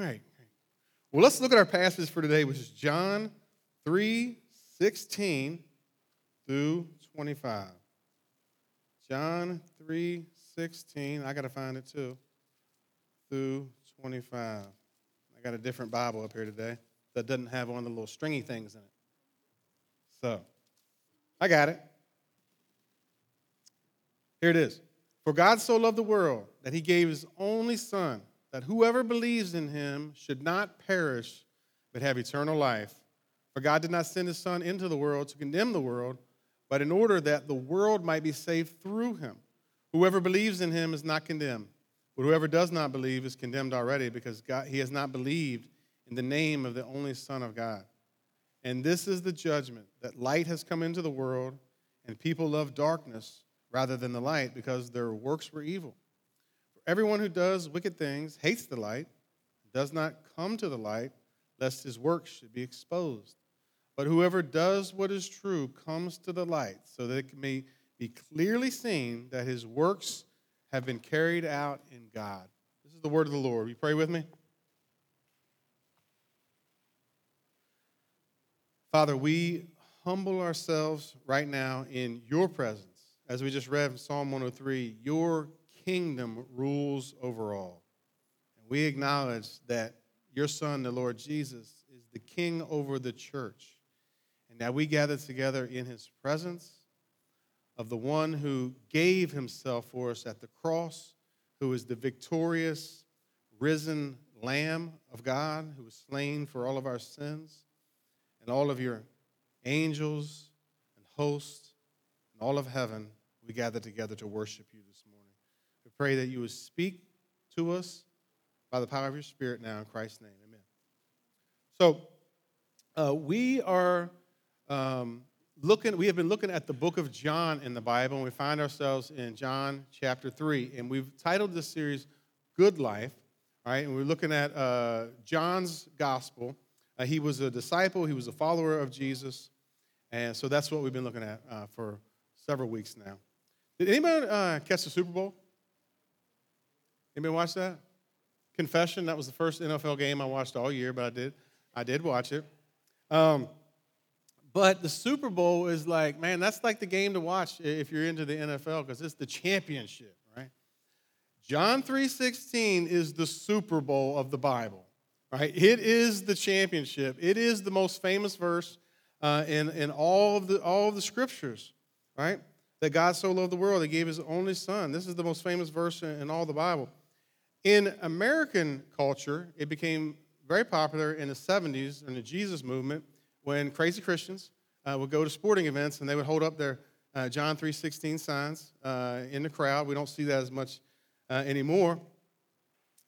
All right. Well, let's look at our passage for today, which is John 3 16 through 25. John 3 16. I got to find it too. Through 25. I got a different Bible up here today that doesn't have one of the little stringy things in it. So, I got it. Here it is. For God so loved the world that he gave his only Son, that whoever believes in him should not perish, but have eternal life. For God did not send his Son into the world to condemn the world, but in order that the world might be saved through him. Whoever believes in him is not condemned, but whoever does not believe is condemned already because God, he has not believed in the name of the only Son of God. And this is the judgment that light has come into the world, and people love darkness rather than the light because their works were evil. Everyone who does wicked things hates the light, does not come to the light, lest his works should be exposed. But whoever does what is true comes to the light, so that it may be clearly seen that his works have been carried out in God. This is the word of the Lord. You pray with me? Father, we humble ourselves right now in your presence. As we just read from Psalm 103, your kingdom rules over all. And we acknowledge that your Son, the Lord Jesus, is the king over the church. And now we gather together in his presence of the one who gave himself for us at the cross, who is the victorious, risen Lamb of God, who was slain for all of our sins, and all of your angels and hosts and all of heaven we gather together to worship you pray that you would speak to us by the power of your Spirit now in Christ's name. Amen. So, uh, we are um, looking, we have been looking at the book of John in the Bible, and we find ourselves in John chapter 3. And we've titled this series Good Life, right? And we're looking at uh, John's gospel. Uh, he was a disciple, he was a follower of Jesus. And so that's what we've been looking at uh, for several weeks now. Did anybody uh, catch the Super Bowl? Anybody watch that? Confession, that was the first NFL game I watched all year, but I did, I did watch it. Um, but the Super Bowl is like, man, that's like the game to watch if you're into the NFL because it's the championship, right? John 3:16 is the Super Bowl of the Bible, right? It is the championship. It is the most famous verse uh, in, in all of the all of the scriptures, right? that God so loved the world, he gave his only son. This is the most famous verse in all the Bible. In American culture, it became very popular in the 70s in the Jesus movement when crazy Christians uh, would go to sporting events and they would hold up their uh, John 3.16 signs uh, in the crowd. We don't see that as much uh, anymore.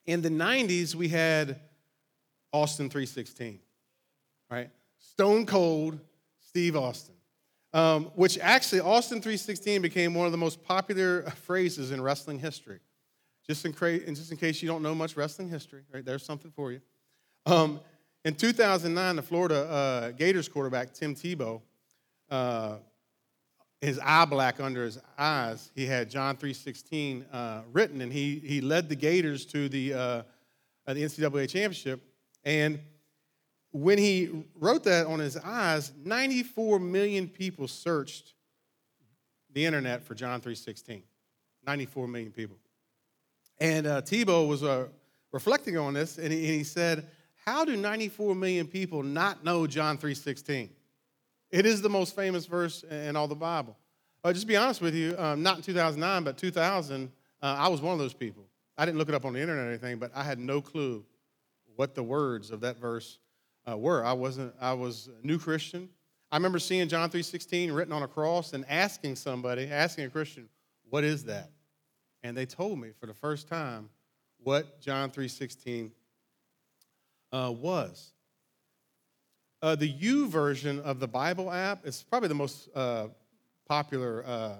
In the 90s, we had Austin 3.16, right? Stone cold Steve Austin um, which actually Austin 316 became one of the most popular phrases in wrestling history. Just in, cra- just in case you don't know much wrestling history, right? There's something for you. Um, in 2009, the Florida uh, Gators quarterback Tim Tebow, uh, his eye black under his eyes, he had John 3:16 uh, written, and he he led the Gators to the uh, the NCAA championship. And when he wrote that on his eyes, 94 million people searched the internet for John 3:16. 94 million people. And uh, Tebow was uh, reflecting on this, and he, and he, said, "How do 94 million people not know John 3:16? It is the most famous verse in all the Bible." Uh, just be honest with you, um, not in 2009, but 2000, uh, I was one of those people. I didn't look it up on the internet or anything, but I had no clue what the words of that verse uh, were. I wasn't. I was a new Christian. I remember seeing John 3:16 written on a cross and asking somebody, asking a Christian, "What is that?" And they told me for the first time what John 3:16 uh, was. Uh, the version of the Bible app is probably the most uh, popular, uh,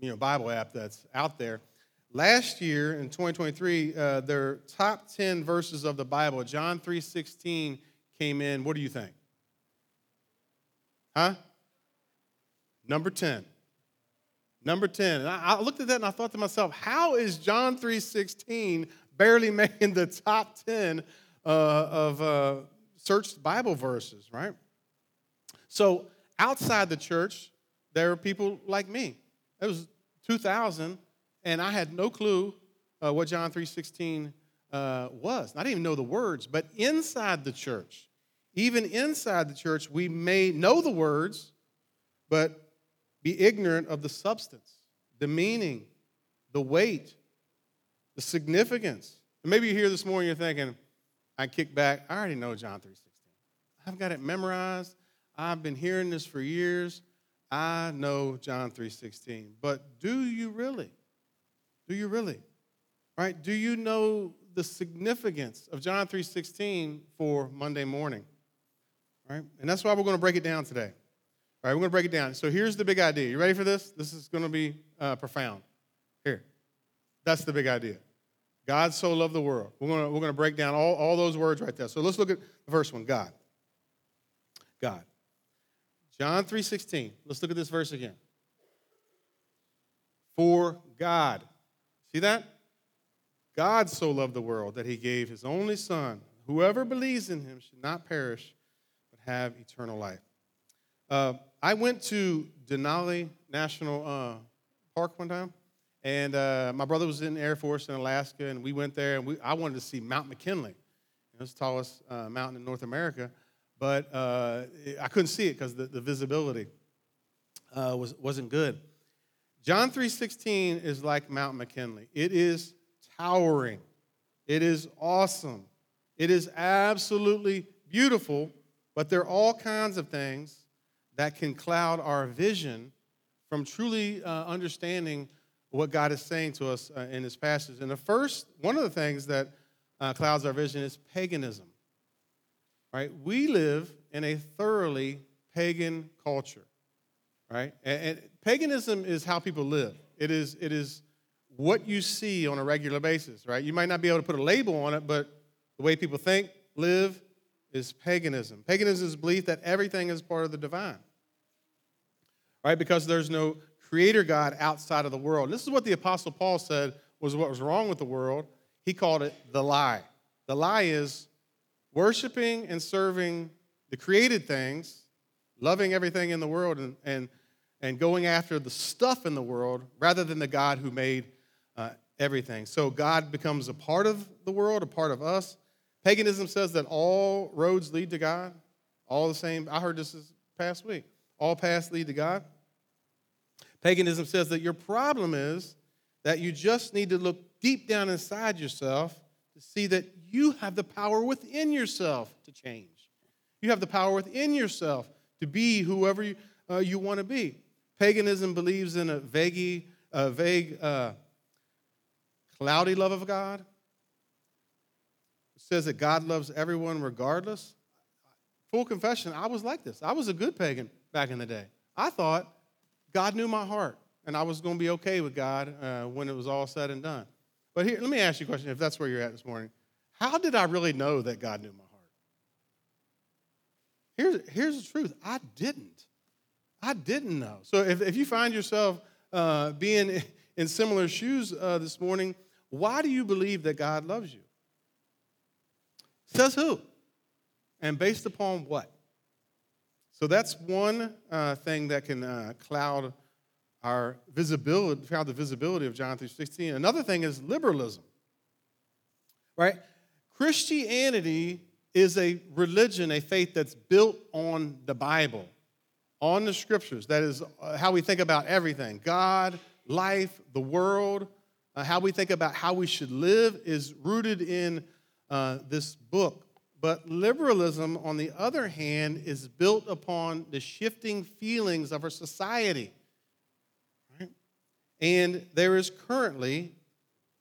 you know, Bible app that's out there. Last year in 2023, uh, their top 10 verses of the Bible, John 3:16 came in. What do you think? Huh? Number 10. Number 10. And I, I looked at that and I thought to myself, how is John 3:16 barely making the top 10 uh, of uh, searched Bible verses, right? So outside the church, there are people like me. It was 2000, and I had no clue uh, what John 3.16 uh, was. I didn't even know the words, but inside the church, even inside the church, we may know the words, but be ignorant of the substance, the meaning, the weight, the significance. And maybe you're here this morning, you're thinking, I kick back, I already know John 3.16. I've got it memorized. I've been hearing this for years. I know John 3:16. But do you really? Do you really? Right? Do you know the significance of John 3:16 for Monday morning? Right? And that's why we're going to break it down today. All right, we're going to break it down. So here's the big idea. You ready for this? This is going to be uh, profound. Here. That's the big idea. God so loved the world. We're going to, we're going to break down all, all those words right there. So let's look at the first one God. God. John 3:16. Let's look at this verse again. For God. See that? God so loved the world that he gave his only son. Whoever believes in him should not perish, but have eternal life. Uh, I went to Denali National uh, Park one time, and uh, my brother was in the Air Force in Alaska, and we went there, and we, I wanted to see Mount McKinley. It's the tallest uh, mountain in North America but uh, I couldn't see it because the, the, visibility uh, was, wasn't good. John 3.16 is like Mount McKinley. It is towering. It is awesome. It is absolutely beautiful, but there are all kinds of things that can cloud our vision from truly uh, understanding what God is saying to us uh, in this passage. And the first, one of the things that uh, clouds our vision is paganism right? We live in a thoroughly pagan culture, right? And, and, paganism is how people live. It is, it is what you see on a regular basis, right? You might not be able to put a label on it, but the way people think, live, is paganism. Paganism is belief that everything is part of the divine, right? Because there's no creator God outside of the world. This is what the Apostle Paul said was what was wrong with the world. He called it the lie. The lie is worshiping and serving the created things, loving everything in the world, and, and, and going after the stuff in the world rather than the God who made uh, everything. So God becomes a part of the world, a part of us. Paganism says that all roads lead to God, all the same. I heard this this past week. All paths lead to God. Paganism says that your problem is that you just need to look deep down inside yourself to see that you have the power within yourself to change. You have the power within yourself to be whoever you, uh, you want to be. Paganism believes in a vague, uh, vague uh, cloudy love of God. Says that God loves everyone regardless. Full confession, I was like this. I was a good pagan back in the day. I thought God knew my heart and I was going to be okay with God uh, when it was all said and done. But here, let me ask you a question if that's where you're at this morning. How did I really know that God knew my heart? Here's, here's the truth I didn't. I didn't know. So if, if you find yourself uh, being in similar shoes uh, this morning, why do you believe that God loves you? Says who? And based upon what? So that's one uh, thing that can uh, cloud our visibility, found the visibility of John 3.16. Another thing is liberalism, right? Christianity is a religion, a faith that's built on the Bible, on the scriptures. That is uh, how we think about everything God, life, the world, uh, how we think about how we should live is rooted in uh, this book. But liberalism, on the other hand, is built upon the shifting feelings of our society. And there is currently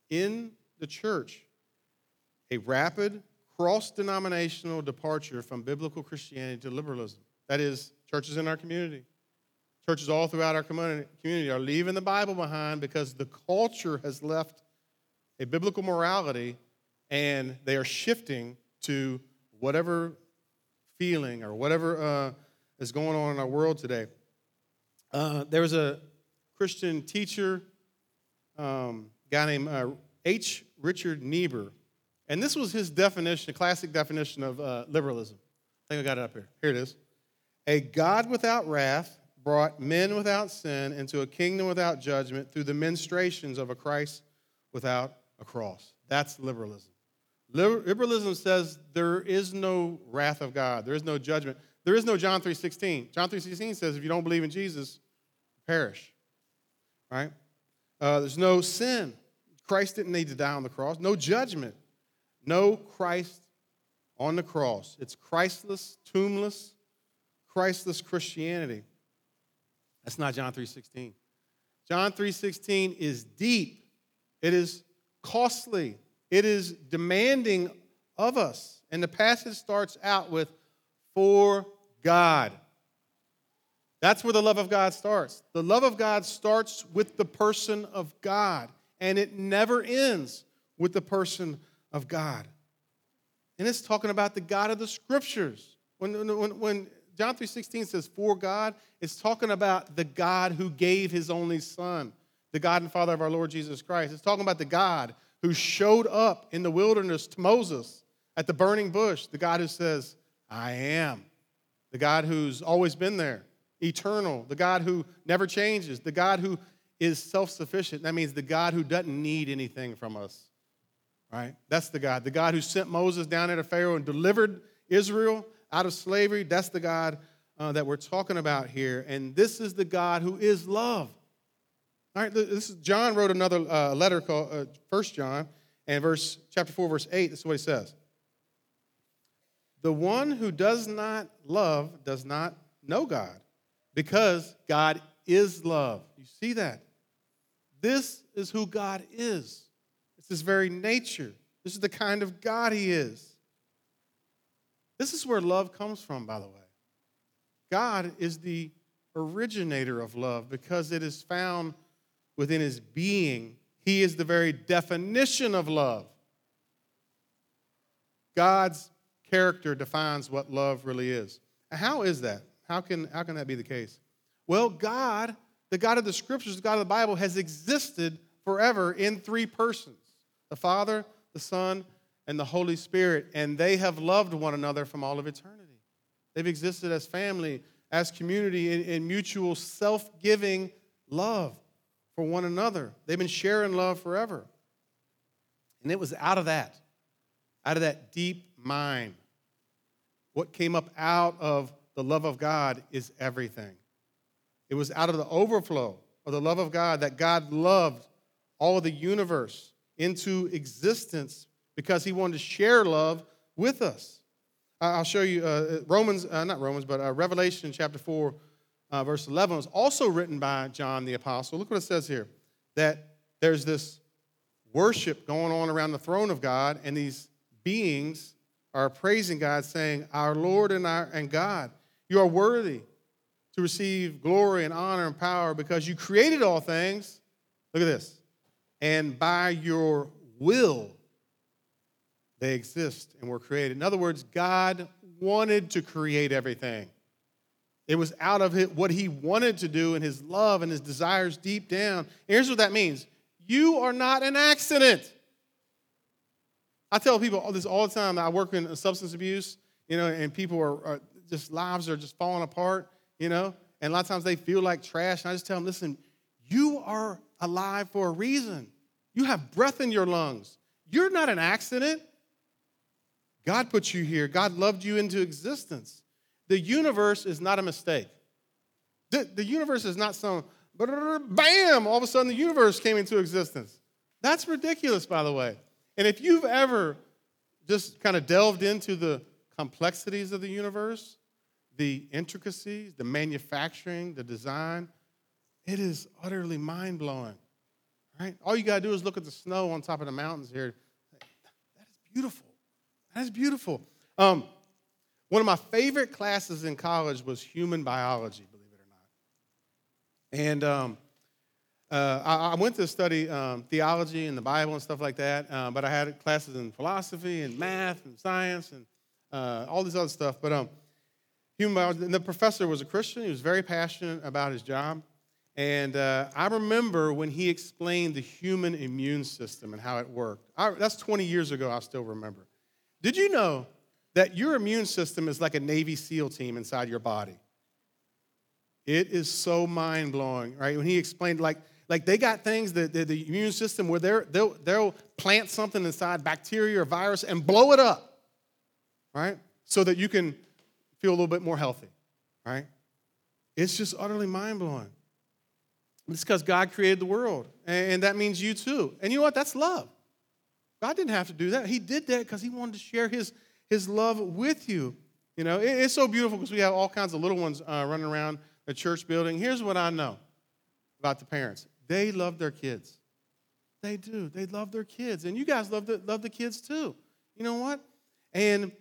in the church a rapid cross denominational departure from biblical Christianity to liberalism. That is, churches in our community, churches all throughout our community are leaving the Bible behind because the culture has left a biblical morality and they are shifting to whatever feeling or whatever uh, is going on in our world today. Uh, there was a Christian teacher, um, guy named uh, H. Richard Niebuhr, and this was his definition, a classic definition of uh, liberalism. I think I got it up here. Here it is. A God without wrath brought men without sin into a kingdom without judgment through the ministrations of a Christ without a cross. That's liberalism. Liberalism says there is no wrath of God. There is no judgment. There is no John 3.16. John 3.16 says if you don't believe in Jesus, perish. Right? Uh, there's no sin. Christ didn't need to die on the cross. No judgment. No Christ on the cross. It's Christless, tombless, Christless Christianity. That's not John 3:16. John 3:16 is deep. It is costly. It is demanding of us. And the passage starts out with for God. That's where the love of God starts. The love of God starts with the person of God, and it never ends with the person of God. And it's talking about the God of the scriptures. When, when, when John 3.16 says, for God, it's talking about the God who gave his only son, the God and Father of our Lord Jesus Christ. It's talking about the God who showed up in the wilderness to Moses at the burning bush, the God who says, I am, the God who's always been there, eternal, the God who never changes, the God who is self sufficient. That means the God who doesn't need anything from us, right? That's the God. The God who sent Moses down into Pharaoh and delivered Israel out of slavery. That's the God uh, that we're talking about here. And this is the God who is love. All right, this is, John wrote another uh, letter called uh, 1 John, and verse chapter 4, verse 8, this is what he says. The one who does not love does not know God, because God is love. You see that? This is who God is. It's his very nature. This is the kind of God he is. This is where love comes from, by the way. God is the originator of love because it is found within his being. He is the very definition of love. God's character defines what love really is. How is that? How can, how can that be the case? Well, God, the God of the scriptures, the God of the Bible, has existed forever in three persons the Father, the Son, and the Holy Spirit, and they have loved one another from all of eternity. They've existed as family, as community, in, in mutual self giving love for one another. They've been sharing love forever. And it was out of that, out of that deep mind. What came up out of the love of God is everything. It was out of the overflow of the love of God that God loved all of the universe into existence because he wanted to share love with us. I'll show you uh, Romans, uh, not Romans, but uh, Revelation chapter 4, uh, verse 11 was also written by John the Apostle. Look what it says here that there's this worship going on around the throne of God, and these beings are praising God, saying, Our Lord and, our, and God, you are worthy to receive glory and honor and power because you created all things. Look at this. And by your will, they exist and were created. In other words, God wanted to create everything. It was out of what he wanted to do and his love and his desires deep down. Here's what that means you are not an accident. I tell people this all the time. I work in substance abuse, you know, and people are, are just lives are just falling apart, you know, and a lot of times they feel like trash. And I just tell them, listen, you are alive for a reason. You have breath in your lungs. You're not an accident. God put you here, God loved you into existence. The universe is not a mistake. The, the universe is not some bam, all of a sudden the universe came into existence. That's ridiculous, by the way. And if you've ever just kind of delved into the complexities of the universe, the intricacies, the manufacturing, the design, it is utterly mind blowing. Right? All you got to do is look at the snow on top of the mountains here. That is beautiful. That's beautiful. Um, one of my favorite classes in college was human biology, believe it or not. And um, uh, I, I, went to study um, theology and the Bible and stuff like that, uh, but I had classes in philosophy and math and science and uh, all this other stuff. But um, human biology, and the professor was a Christian. He was very passionate about his job. And uh, I remember when he explained the human immune system and how it worked. I, that's 20 years ago, I still remember. Did you know that your immune system is like a Navy SEAL team inside your body? It is so mind blowing, right? When he explained, like, like they got things that the, immune system where they're, they'll, they'll plant something inside bacteria or virus and blow it up, right? So that you can feel a little bit more healthy, right? It's just utterly mind blowing. It's because God created the world, and that means you too. And you know what? That's love. God didn't have to do that. He did that because He wanted to share His, his love with you. You know, it's so beautiful because we have all kinds of little ones uh, running around the church building. Here's what I know about the parents they love their kids. They do. They love their kids. And you guys love the, love the kids too. You know what? And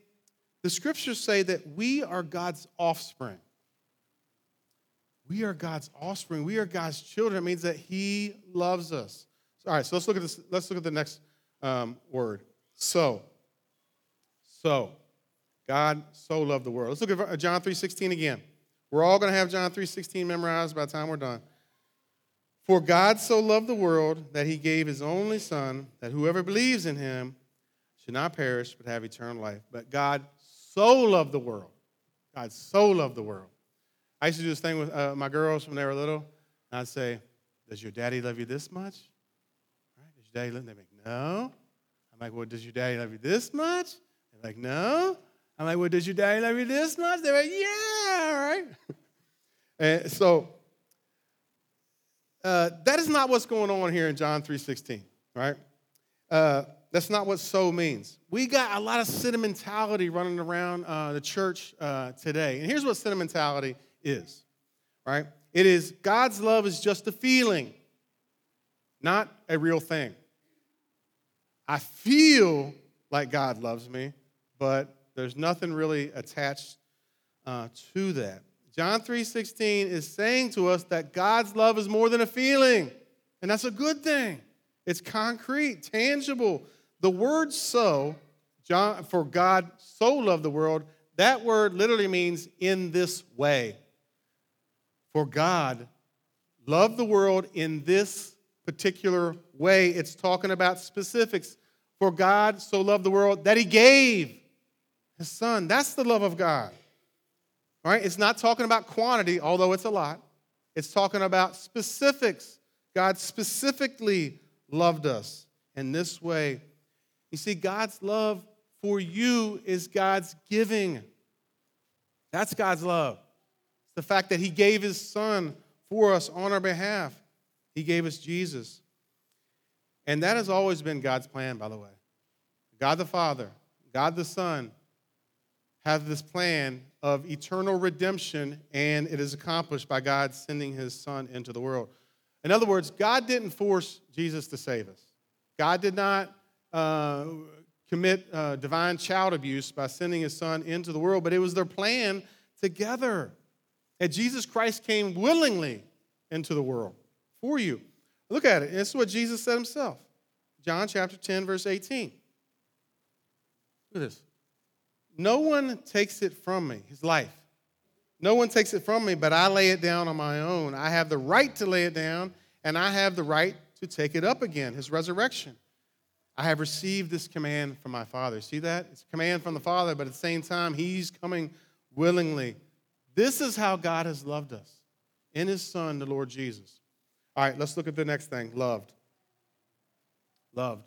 the scriptures say that we are God's offspring. We are God's offspring. We are God's children. It means that He loves us. All right, so let's look at this. Let's look at the next um, word. So. So. God so loved the world. Let's look at John 3:16 again. We're all going to have John 3:16 memorized by the time we're done. For God so loved the world that he gave his only son that whoever believes in him should not perish but have eternal life. But God so loved the world. God so loved the world I used to do this thing with uh, my girls when they were little. And I'd say, Does your daddy love you this much? Right? Does your daddy love you? They're like, No. I'm like, Well, does your daddy love you this much? Like, No. I'm like, Well, does your daddy love you this much? They're like, Yeah, right. and so uh, that is not what's going on here in John 3.16, right? Uh, that's not what so means. We got a lot of sentimentality running around uh, the church uh, today. And here's what sentimentality is, right? It is God's love is just a feeling, not a real thing. I feel like God loves me, but there's nothing really attached uh, to that. John 3:16 is saying to us that God's love is more than a feeling, and that's a good thing. It's concrete, tangible. The word so, John, for God so loved the world, that word literally means in this way. For God loved the world in this particular way. It's talking about specifics. For God so loved the world that he gave his son. That's the love of God. Right? It's not talking about quantity, although it's a lot. It's talking about specifics. God specifically loved us in this way. You see, God's love for you is God's giving. That's God's love It's the fact that He gave His Son for us on our behalf. He gave us Jesus. And that has always been God's plan, by the way. God the Father, God the Son have this plan of eternal redemption, and it is accomplished by God sending His Son into the world. In other words, God didn't force Jesus to save us. God did not uh, commit uh, divine child abuse by sending His Son into the world, but it was their plan together that Jesus Christ came willingly into the world for you. Look at it. This is what Jesus said himself. John chapter 10, verse 18. Look at this. No one takes it from me, his life. No one takes it from me, but I lay it down on my own. I have the right to lay it down, and I have the right to take it up again, his resurrection. I have received this command from my Father. See that? It's a command from the Father, but at the same time, he's coming willingly this is how God has loved us in his son, the Lord Jesus. All right, let's look at the next thing loved. Loved.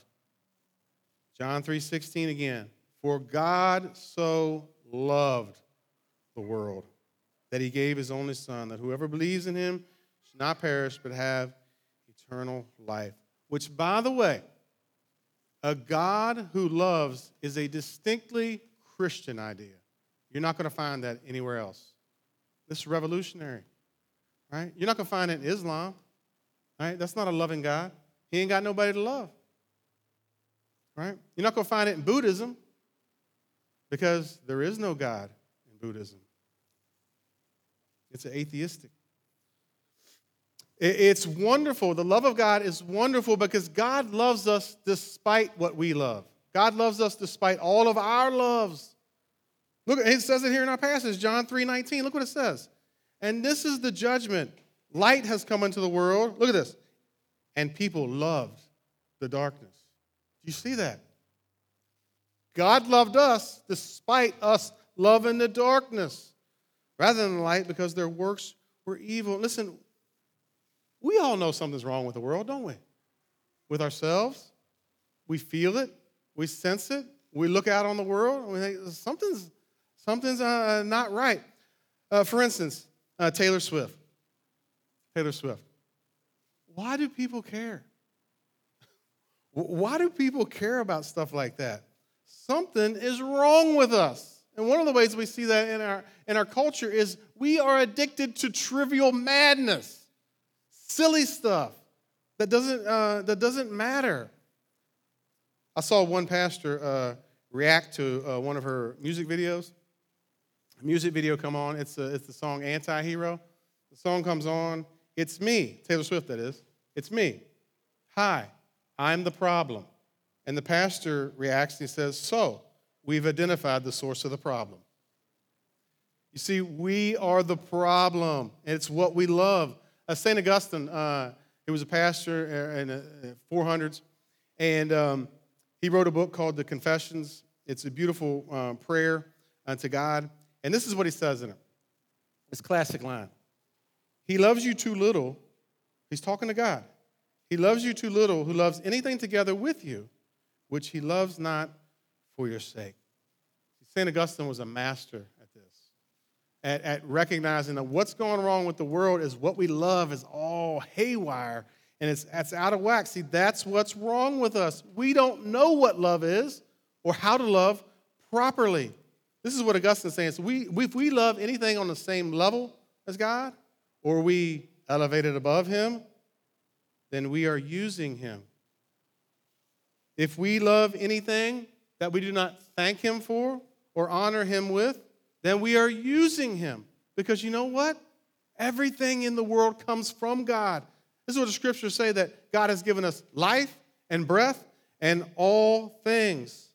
John 3:16 again. For God so loved the world that he gave his only son that whoever believes in him should not perish but have eternal life. Which by the way, a God who loves is a distinctly Christian idea. You're not going to find that anywhere else. This is revolutionary, right? You're not going to find it in Islam, right? That's not a loving God. He ain't got nobody to love, right? You're not going to find it in Buddhism because there is no God in Buddhism. It's atheistic. It's wonderful. The love of God is wonderful because God loves us despite what we love. God loves us despite all of our loves. Look, it says it here in our passage, John 3 19. Look what it says. And this is the judgment. light has come into the world. Look at this. And people loved the darkness. Do you see that? God loved us despite us loving the darkness rather than the light because their works were evil. Listen, we all know something's wrong with the world, don't we? With ourselves. We feel it, we sense it, we look out on the world, and we think something's, something's uh, not right. Uh, for instance, uh, Taylor Swift. Taylor Swift. Why do people care? Why do people care about stuff like that? Something is wrong with us. And one of the ways we see that in our, in our culture is we are addicted to trivial madness, silly stuff that doesn't, uh, that doesn't matter. I saw one pastor uh, react to uh, one of her music videos. A music video come on. It's, a, it's the song Anti-Hero. The song comes on. It's me, Taylor Swift, that is. It's me. Hi, I'm the problem. And the pastor reacts and he says, So, we've identified the source of the problem. You see, we are the problem, and it's what we love. Uh, St. Augustine, uh, he was a pastor in the 400s, and um, he wrote a book called The Confessions. It's a beautiful um, prayer unto God. And this is what he says in it. It's classic line. He loves you too little. He's talking to God. He loves you too little who loves anything together with you, which he loves not for your sake. St. Augustine was a master at this, at, at recognizing that what's going wrong with the world is what we love is all haywire and it's, it's out of whack. See, that's what's wrong with us. We don't know what love is or how to love properly. This is what Augustine is saying. So we, if we love anything on the same level as God, or we elevated above Him, then we are using Him. If we love anything that we do not thank Him for or honor Him with, then we are using Him. Because you know what? Everything in the world comes from God. This is what the scriptures say that God has given us life and breath and all things.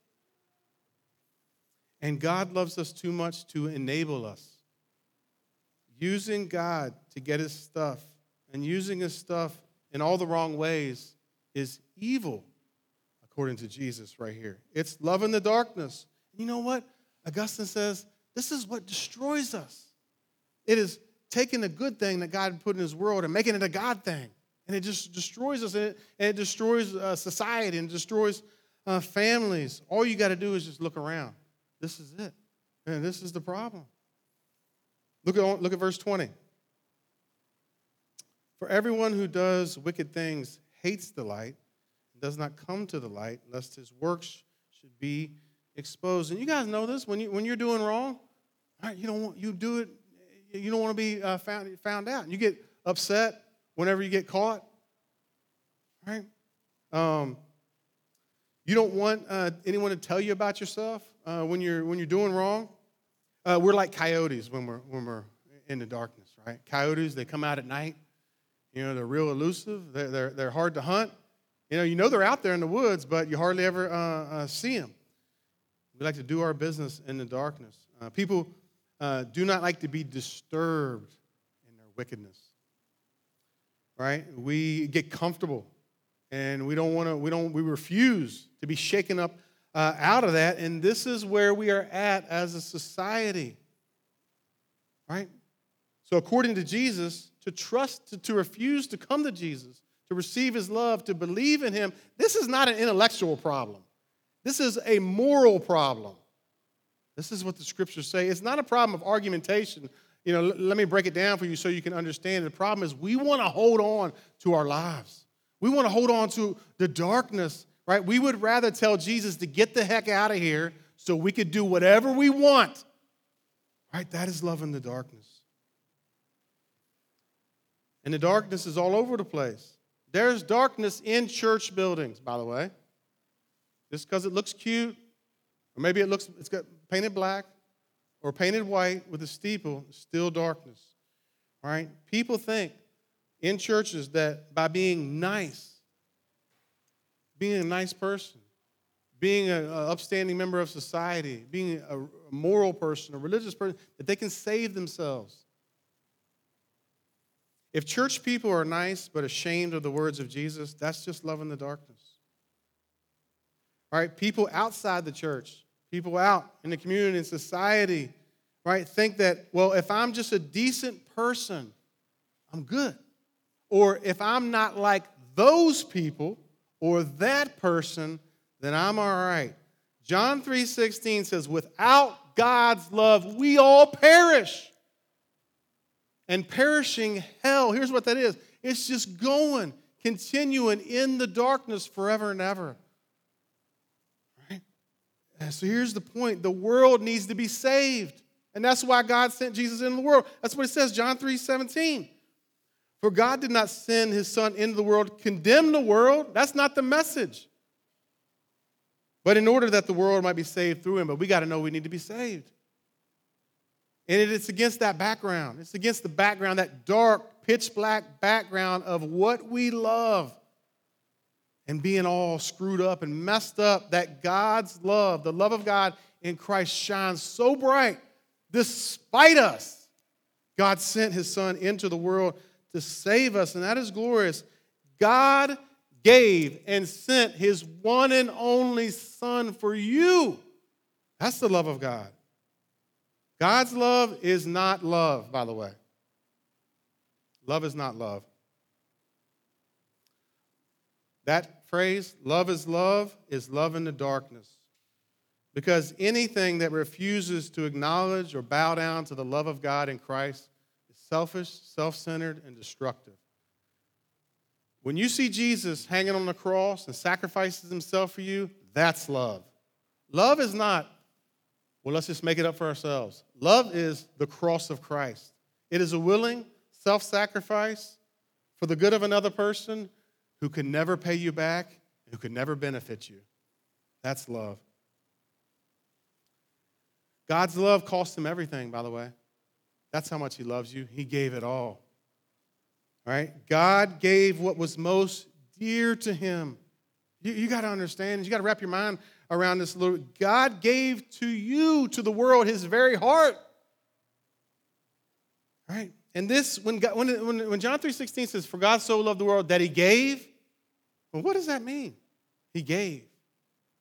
And God loves us too much to enable us. Using God to get his stuff and using his stuff in all the wrong ways is evil, according to Jesus right here. It's love in the darkness. You know what? Augustine says this is what destroys us. It is taking a good thing that God put in his world and making it a God thing. And it just destroys us, and it, and it destroys uh, society, and destroys uh, families. All you got to do is just look around. This is it. And this is the problem. Look at, look at verse 20. For everyone who does wicked things hates the light does not come to the light, lest his works should be exposed. And you guys know this when, you, when you're doing wrong, right, you don't want, you do it, you don't want to be uh, found, found out. You get upset whenever you get caught, right? Um, you don't want uh, anyone to tell you about yourself uh, when you're when you're doing wrong. Uh, we're like coyotes when we're when we're in the darkness, right? Coyotes they come out at night. You know they're real elusive. They're they're, they're hard to hunt. You know you know they're out there in the woods, but you hardly ever uh, uh, see them. We like to do our business in the darkness. Uh, people do not like to be disturbed in their wickedness right? We get comfortable and we don't want to, we don't, we refuse to be shaken up uh, out of that. And this is where we are at as a society, right? So, according to Jesus, to trust, to, to refuse to come to Jesus, to receive his love, to believe in him, this is not an intellectual problem. This is a moral problem. This is what the scriptures say. It's not a problem of argumentation you know, let me break it down for you so you can understand. The problem is we want to hold on to our lives. We want to hold on to the darkness, right? We would rather tell Jesus to get the heck out of here so we could do whatever we want. Right? That is love in the darkness. And the darkness is all over the place. There's darkness in church buildings, by the way. Just because it looks cute, or maybe it looks it's got painted black, or painted white with a steeple, still darkness. All right? People think in churches that by being nice, being a nice person, being an upstanding member of society, being a moral person, a religious person, that they can save themselves. If church people are nice but ashamed of the words of Jesus, that's just loving the darkness. Right? People outside the church, people out in the community and society, right, think that, well, if I'm just a decent person, I'm good. Or if I'm not like those people or that person, then I'm all right. John 3:16 says, "Without God's love, we all perish." And perishing hell, here's what that is. It's just going, continuing in the darkness forever and ever. Right? And so here's the point. The world needs to be saved. And that's why God sent Jesus into the world. That's what it says, John 3 17. For God did not send his son into the world, condemn the world. That's not the message. But in order that the world might be saved through him, but we got to know we need to be saved. And it's against that background. It's against the background, that dark, pitch black background of what we love and being all screwed up and messed up, that God's love, the love of God in Christ, shines so bright despite us. God sent his son into the world to save us, and that is glorious. God gave and sent his one and only son for you. That's the love of God. God's love is not love, by the way. Love is not love. That phrase, love is love, is love in the darkness. Because anything that refuses to acknowledge or bow down to the love of God in Christ is selfish, self centered, and destructive. When you see Jesus hanging on the cross and sacrifices himself for you, that's love. Love is not, well, let's just make it up for ourselves. Love is the cross of Christ. It is a willing self sacrifice for the good of another person who can never pay you back, who can never benefit you. That's love. God's love cost him everything, by the way. That's how much he loves you. He gave it all. All right? God gave what was most dear to him. You, you got to understand, you got to wrap your mind around this little. God gave to you, to the world, his very heart. Right? And this, when, God, when, when, when John 3.16 says, For God so loved the world that he gave, well, what does that mean? He gave.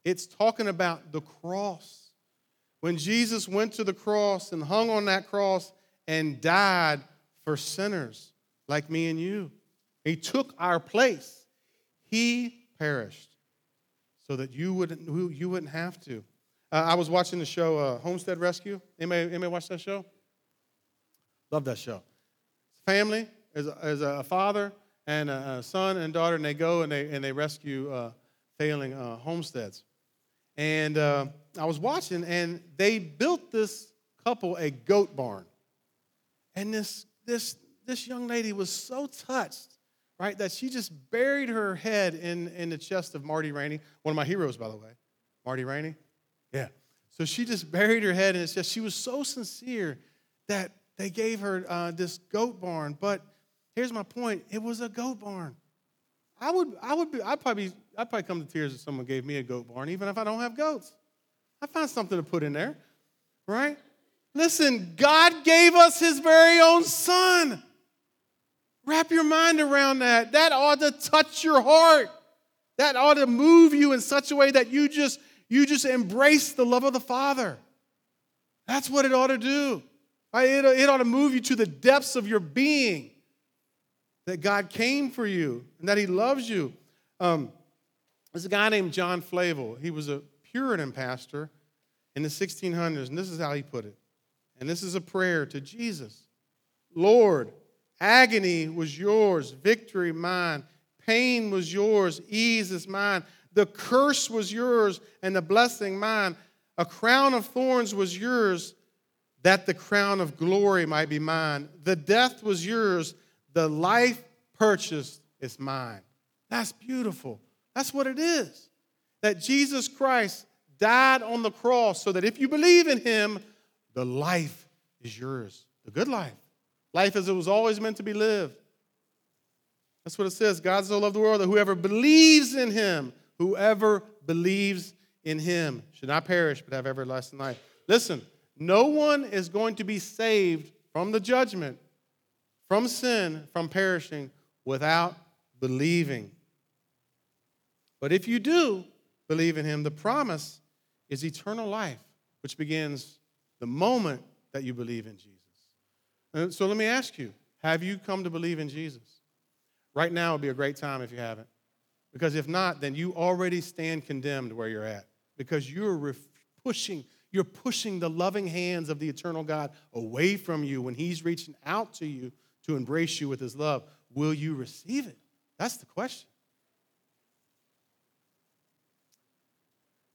It's talking about the cross. When Jesus went to the cross and hung on that cross and died for sinners like me and you. He took our place. He perished so that you wouldn't, you wouldn't have to. Uh, I was watching the show uh, Homestead Rescue. Anybody, anybody watch that show? Love that show. Family is a, a father and a son and daughter, and they go and they, and they rescue uh, failing uh, homesteads. And uh, I was watching, and they built this couple a goat barn. And this, this this young lady was so touched, right, that she just buried her head in, in the chest of Marty Raney, one of my heroes, by the way. Marty Raney? Yeah. So she just buried her head in his chest. She was so sincere that they gave her uh, this goat barn. But here's my point it was a goat barn. I would, I would be, I'd probably, I'd probably come to tears if someone gave me a goat barn, even if I don't have goats. I find something to put in there, right? Listen, God gave us his very own son. Wrap your mind around that. That ought to touch your heart. That ought to move you in such a way that you just you just embrace the love of the Father. That's what it ought to do. It, it ought to move you to the depths of your being. That God came for you and that He loves you. Um, there's a guy named John Flavel. He was a Puritan pastor in the 1600s, and this is how he put it. And this is a prayer to Jesus Lord, Agony was yours, victory mine. Pain was yours, ease is mine. The curse was yours, and the blessing mine. A crown of thorns was yours, that the crown of glory might be mine. The death was yours, the life purchased is mine. That's beautiful. That's what it is. That Jesus Christ died on the cross so that if you believe in him, the life is yours, the good life. Life as it was always meant to be lived. That's what it says. God so loved the world that whoever believes in him, whoever believes in him should not perish but have everlasting life. Listen, no one is going to be saved from the judgment from sin, from perishing, without believing. But if you do believe in him, the promise is eternal life, which begins the moment that you believe in Jesus. And so let me ask you have you come to believe in Jesus? Right now would be a great time if you haven't. Because if not, then you already stand condemned where you're at because you're pushing you're pushing the loving hands of the eternal God away from you when he's reaching out to you to embrace you with his love. Will you receive it? That's the question.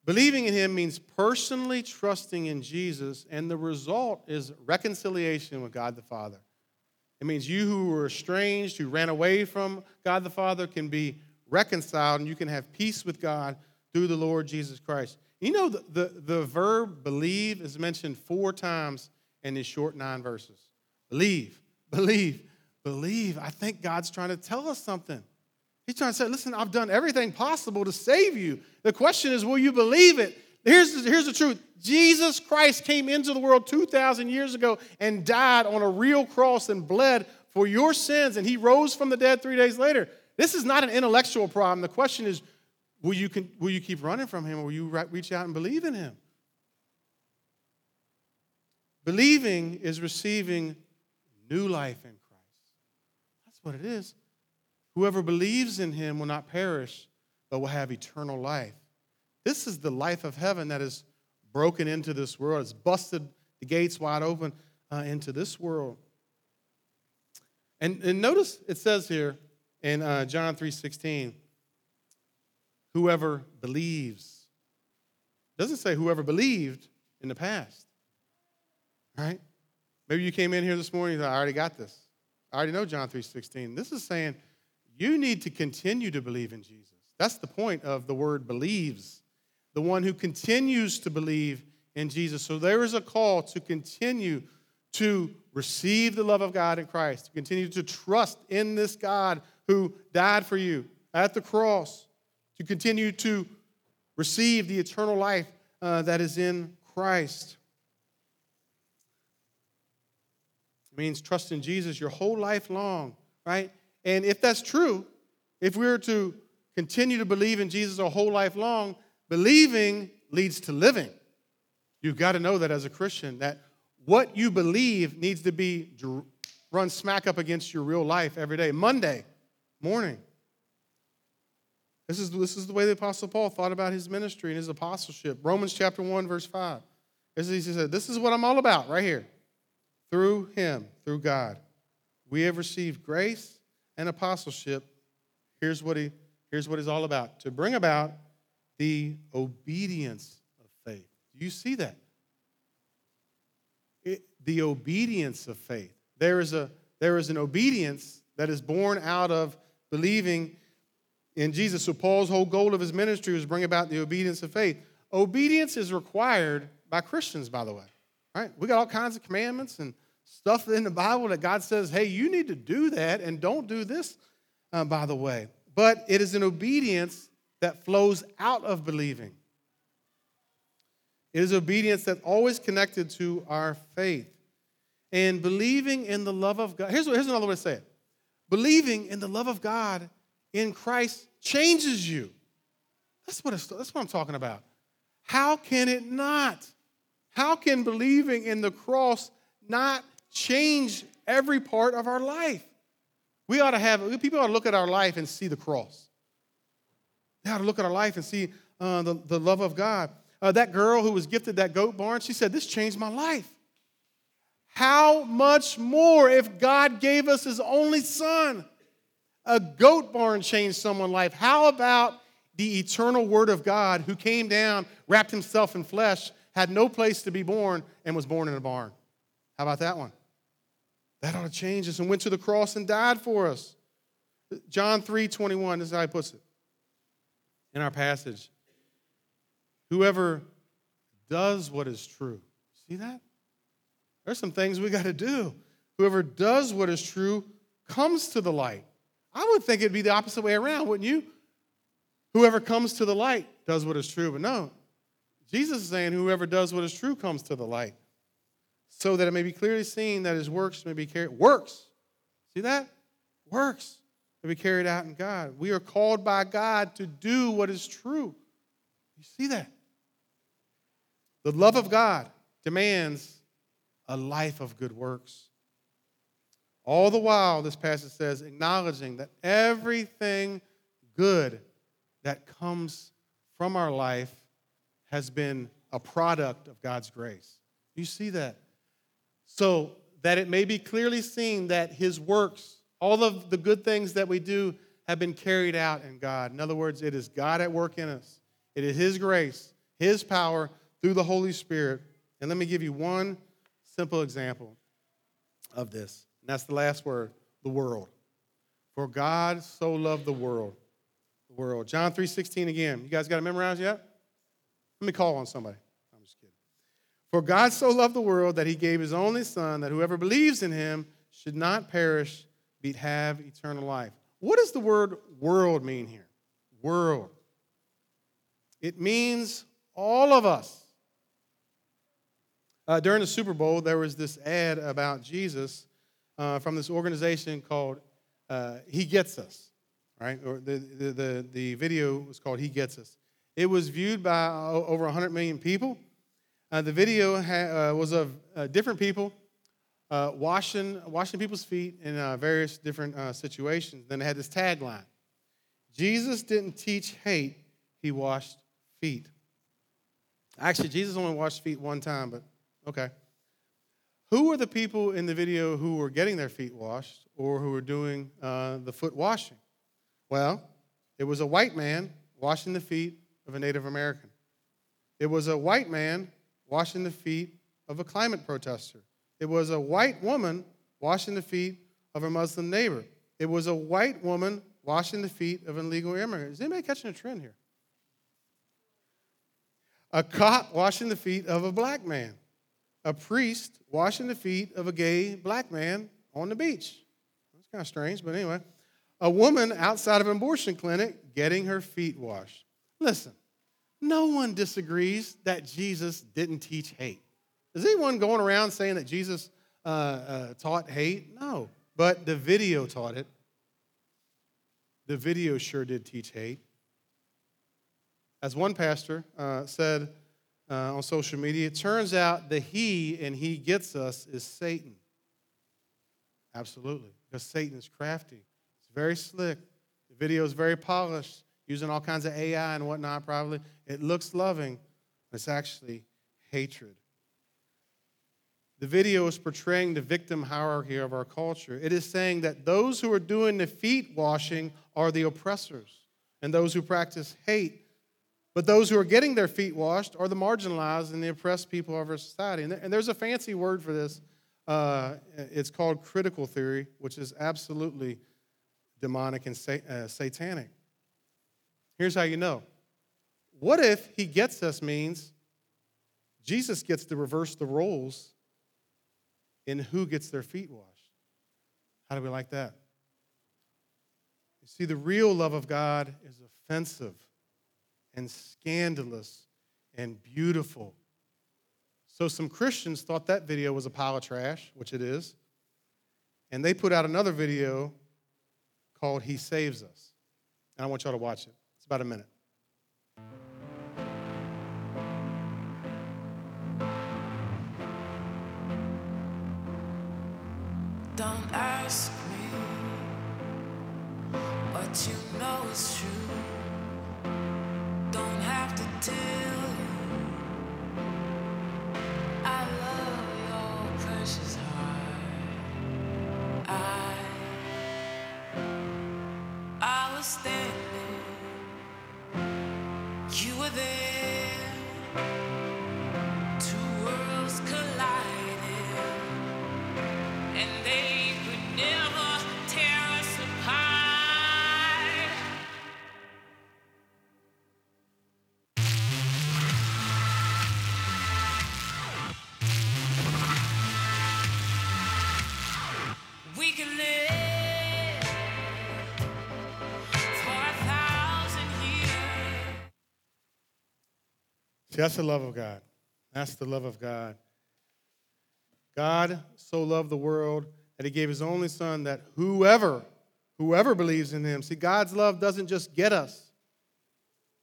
Believing in him means personally trusting in Jesus, and the result is reconciliation with God the Father. It means you who were estranged, who ran away from God the Father, can be reconciled, and you can have peace with God through the Lord Jesus Christ. You know, the, the, the verb believe is mentioned four times in these short nine verses. Believe, believe, believe. I think God's trying to tell us something. He's trying to say, listen, I've done everything possible to save you. The question is, will you believe it? Here's, here's the truth Jesus Christ came into the world 2,000 years ago and died on a real cross and bled for your sins, and he rose from the dead three days later. This is not an intellectual problem. The question is, will you, will you keep running from him or will you reach out and believe in him? Believing is receiving new life in Christ. That's what it is. Whoever believes in him will not perish, but will have eternal life. This is the life of heaven that is broken into this world. It's busted the gates wide open uh, into this world. And, and notice it says here in uh, John 3.16, whoever believes. It doesn't say whoever believed in the past. Right? Maybe you came in here this morning and I already got this. I already know John 3.16. This is saying you need to continue to believe in Jesus. That's the point of the word believes. The one who continues to believe in Jesus. So there is a call to continue to receive the love of God in Christ, to continue to trust in this God who died for you at the cross, to continue to receive the eternal life uh, that is in Christ. It means trust in Jesus your whole life long, right? And if that's true, if we are to continue to believe in Jesus our whole life long, believing leads to living. You've got to know that as a Christian, that what you believe needs to be run smack up against your real life every day. Monday morning. This is, this is the way the Apostle Paul thought about his ministry and his apostleship. Romans chapter 1, verse 5. This is, he said, This is what I'm all about right here. Through him, through God, we have received grace and apostleship, here's what, he, here's what he's all about to bring about the obedience of faith. Do you see that? It, the obedience of faith. There is, a, there is an obedience that is born out of believing in Jesus. So, Paul's whole goal of his ministry was bring about the obedience of faith. Obedience is required by Christians, by the way. Right? We got all kinds of commandments and stuff in the Bible that God says, hey, you need to do that and don't do this, uh, by the way. But it is an obedience that flows out of believing. It is obedience that's always connected to our faith. And believing in the love of God. Here's, here's another way to say it believing in the love of God in Christ changes you. That's what, that's what I'm talking about. How can it not? How can believing in the cross not change every part of our life. We ought to have, people ought to look at our life and see the cross. They ought to look at our life and see uh, the, the love of God. Uh, that girl who was gifted that goat barn, she said, This changed my life. How much more if God gave us his only son? A goat barn changed someone's life. How about the eternal word of God who came down, wrapped himself in flesh, had no place to be born, and was born in a barn? How about that one? That ought to change us and went to the cross and died for us. John 3 21, this is how he puts it in our passage. Whoever does what is true. See that? There's some things we got to do. Whoever does what is true comes to the light. I would think it'd be the opposite way around, wouldn't you? Whoever comes to the light does what is true. But no, Jesus is saying whoever does what is true comes to the light so that it may be clearly seen that his works may be carried. Works. See that? Works that we carried out in God. We are called by God to do what is true. You see that? The love of God demands a life of good works. All the while, this passage says, acknowledging that everything good that comes from our life has been a product of God's grace. You see that? So that it may be clearly seen that His works, all of the good things that we do, have been carried out in God. In other words, it is God at work in us, it is His grace, His power through the Holy Spirit. And let me give you one simple example of this. And that's the last word the world. For God so loved the world. The world. John 3.16 again. You guys got it memorized yet? Let me call on somebody. For God so loved the world that he gave his only Son, that whoever believes in him should not perish, but have eternal life. What does the word world mean here? World. It means all of us. Uh, during the Super Bowl, there was this ad about Jesus uh, from this organization called uh, He Gets Us, right? Or the, the, the, the, video was called He Gets Us. It was viewed by over 100 million people. Uh, the video ha- uh, was of uh, different people washing, washing people's feet in various different situations. Then it had this tagline Jesus didn't teach hate, he washed feet. Actually, Jesus only washed feet one time, but okay. Who were the people in the video who were getting their feet washed or who were doing uh, the foot washing? Well, it was a white man washing the feet of a Native American. It was a white man washing the feet of a climate protester. It was a white woman washing the feet of a Muslim neighbor. It was a white woman washing the feet of an illegal immigrant. Is anybody catching a trend here? A cop washing the feet of a black man a priest washing the feet of a gay black man on the beach. That's kind of strange, but anyway. A woman outside of an abortion clinic getting her feet washed. Listen, no one disagrees that Jesus didn't teach hate. Is anyone going around saying that Jesus uh, uh, taught hate? No, but the video taught it. The video sure did teach hate. As one pastor uh, said, uh, on social media. It turns out the he and he gets us is Satan. Absolutely, because Satan is crafty. It's very slick. The video is very polished, using all kinds of AI and whatnot, probably. It looks loving, but it's actually hatred. The video is portraying the victim hierarchy of our culture. It is saying that those who are doing the feet washing are the oppressors, and those who practice hate but those who are getting their feet washed are the marginalized and the oppressed people of our society. And there's a fancy word for this. Uh, it's called critical theory, which is absolutely demonic and uh, satanic. Here's how you know. What if he gets us means Jesus gets to reverse the roles in who gets their feet washed? How do we like that? You see, the real love of God is offensive and scandalous and beautiful. So, some Christians thought that video was a pile of trash, which it is. And they put out another video called He Saves Us. And I want y'all to watch it. It's about a minute. Don't ask me what you know is true See, that's the love of God. That's the love of God. God so loved the world that he gave his only son that whoever, whoever believes in him. See, God's love doesn't just get us.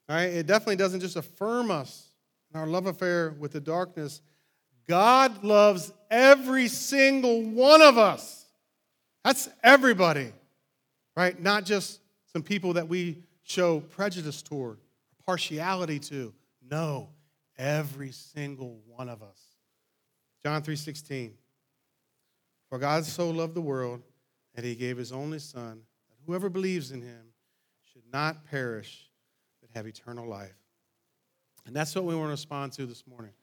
All right? It definitely doesn't just affirm us in our love affair with the darkness. God loves every single one of us. That's everybody, right? Not just some people that we show prejudice toward, partiality to. No, every single one of us. John 3:16. For God so loved the world that he gave his only son that whoever believes in him should not perish but have eternal life. And that's what we want to respond to this morning.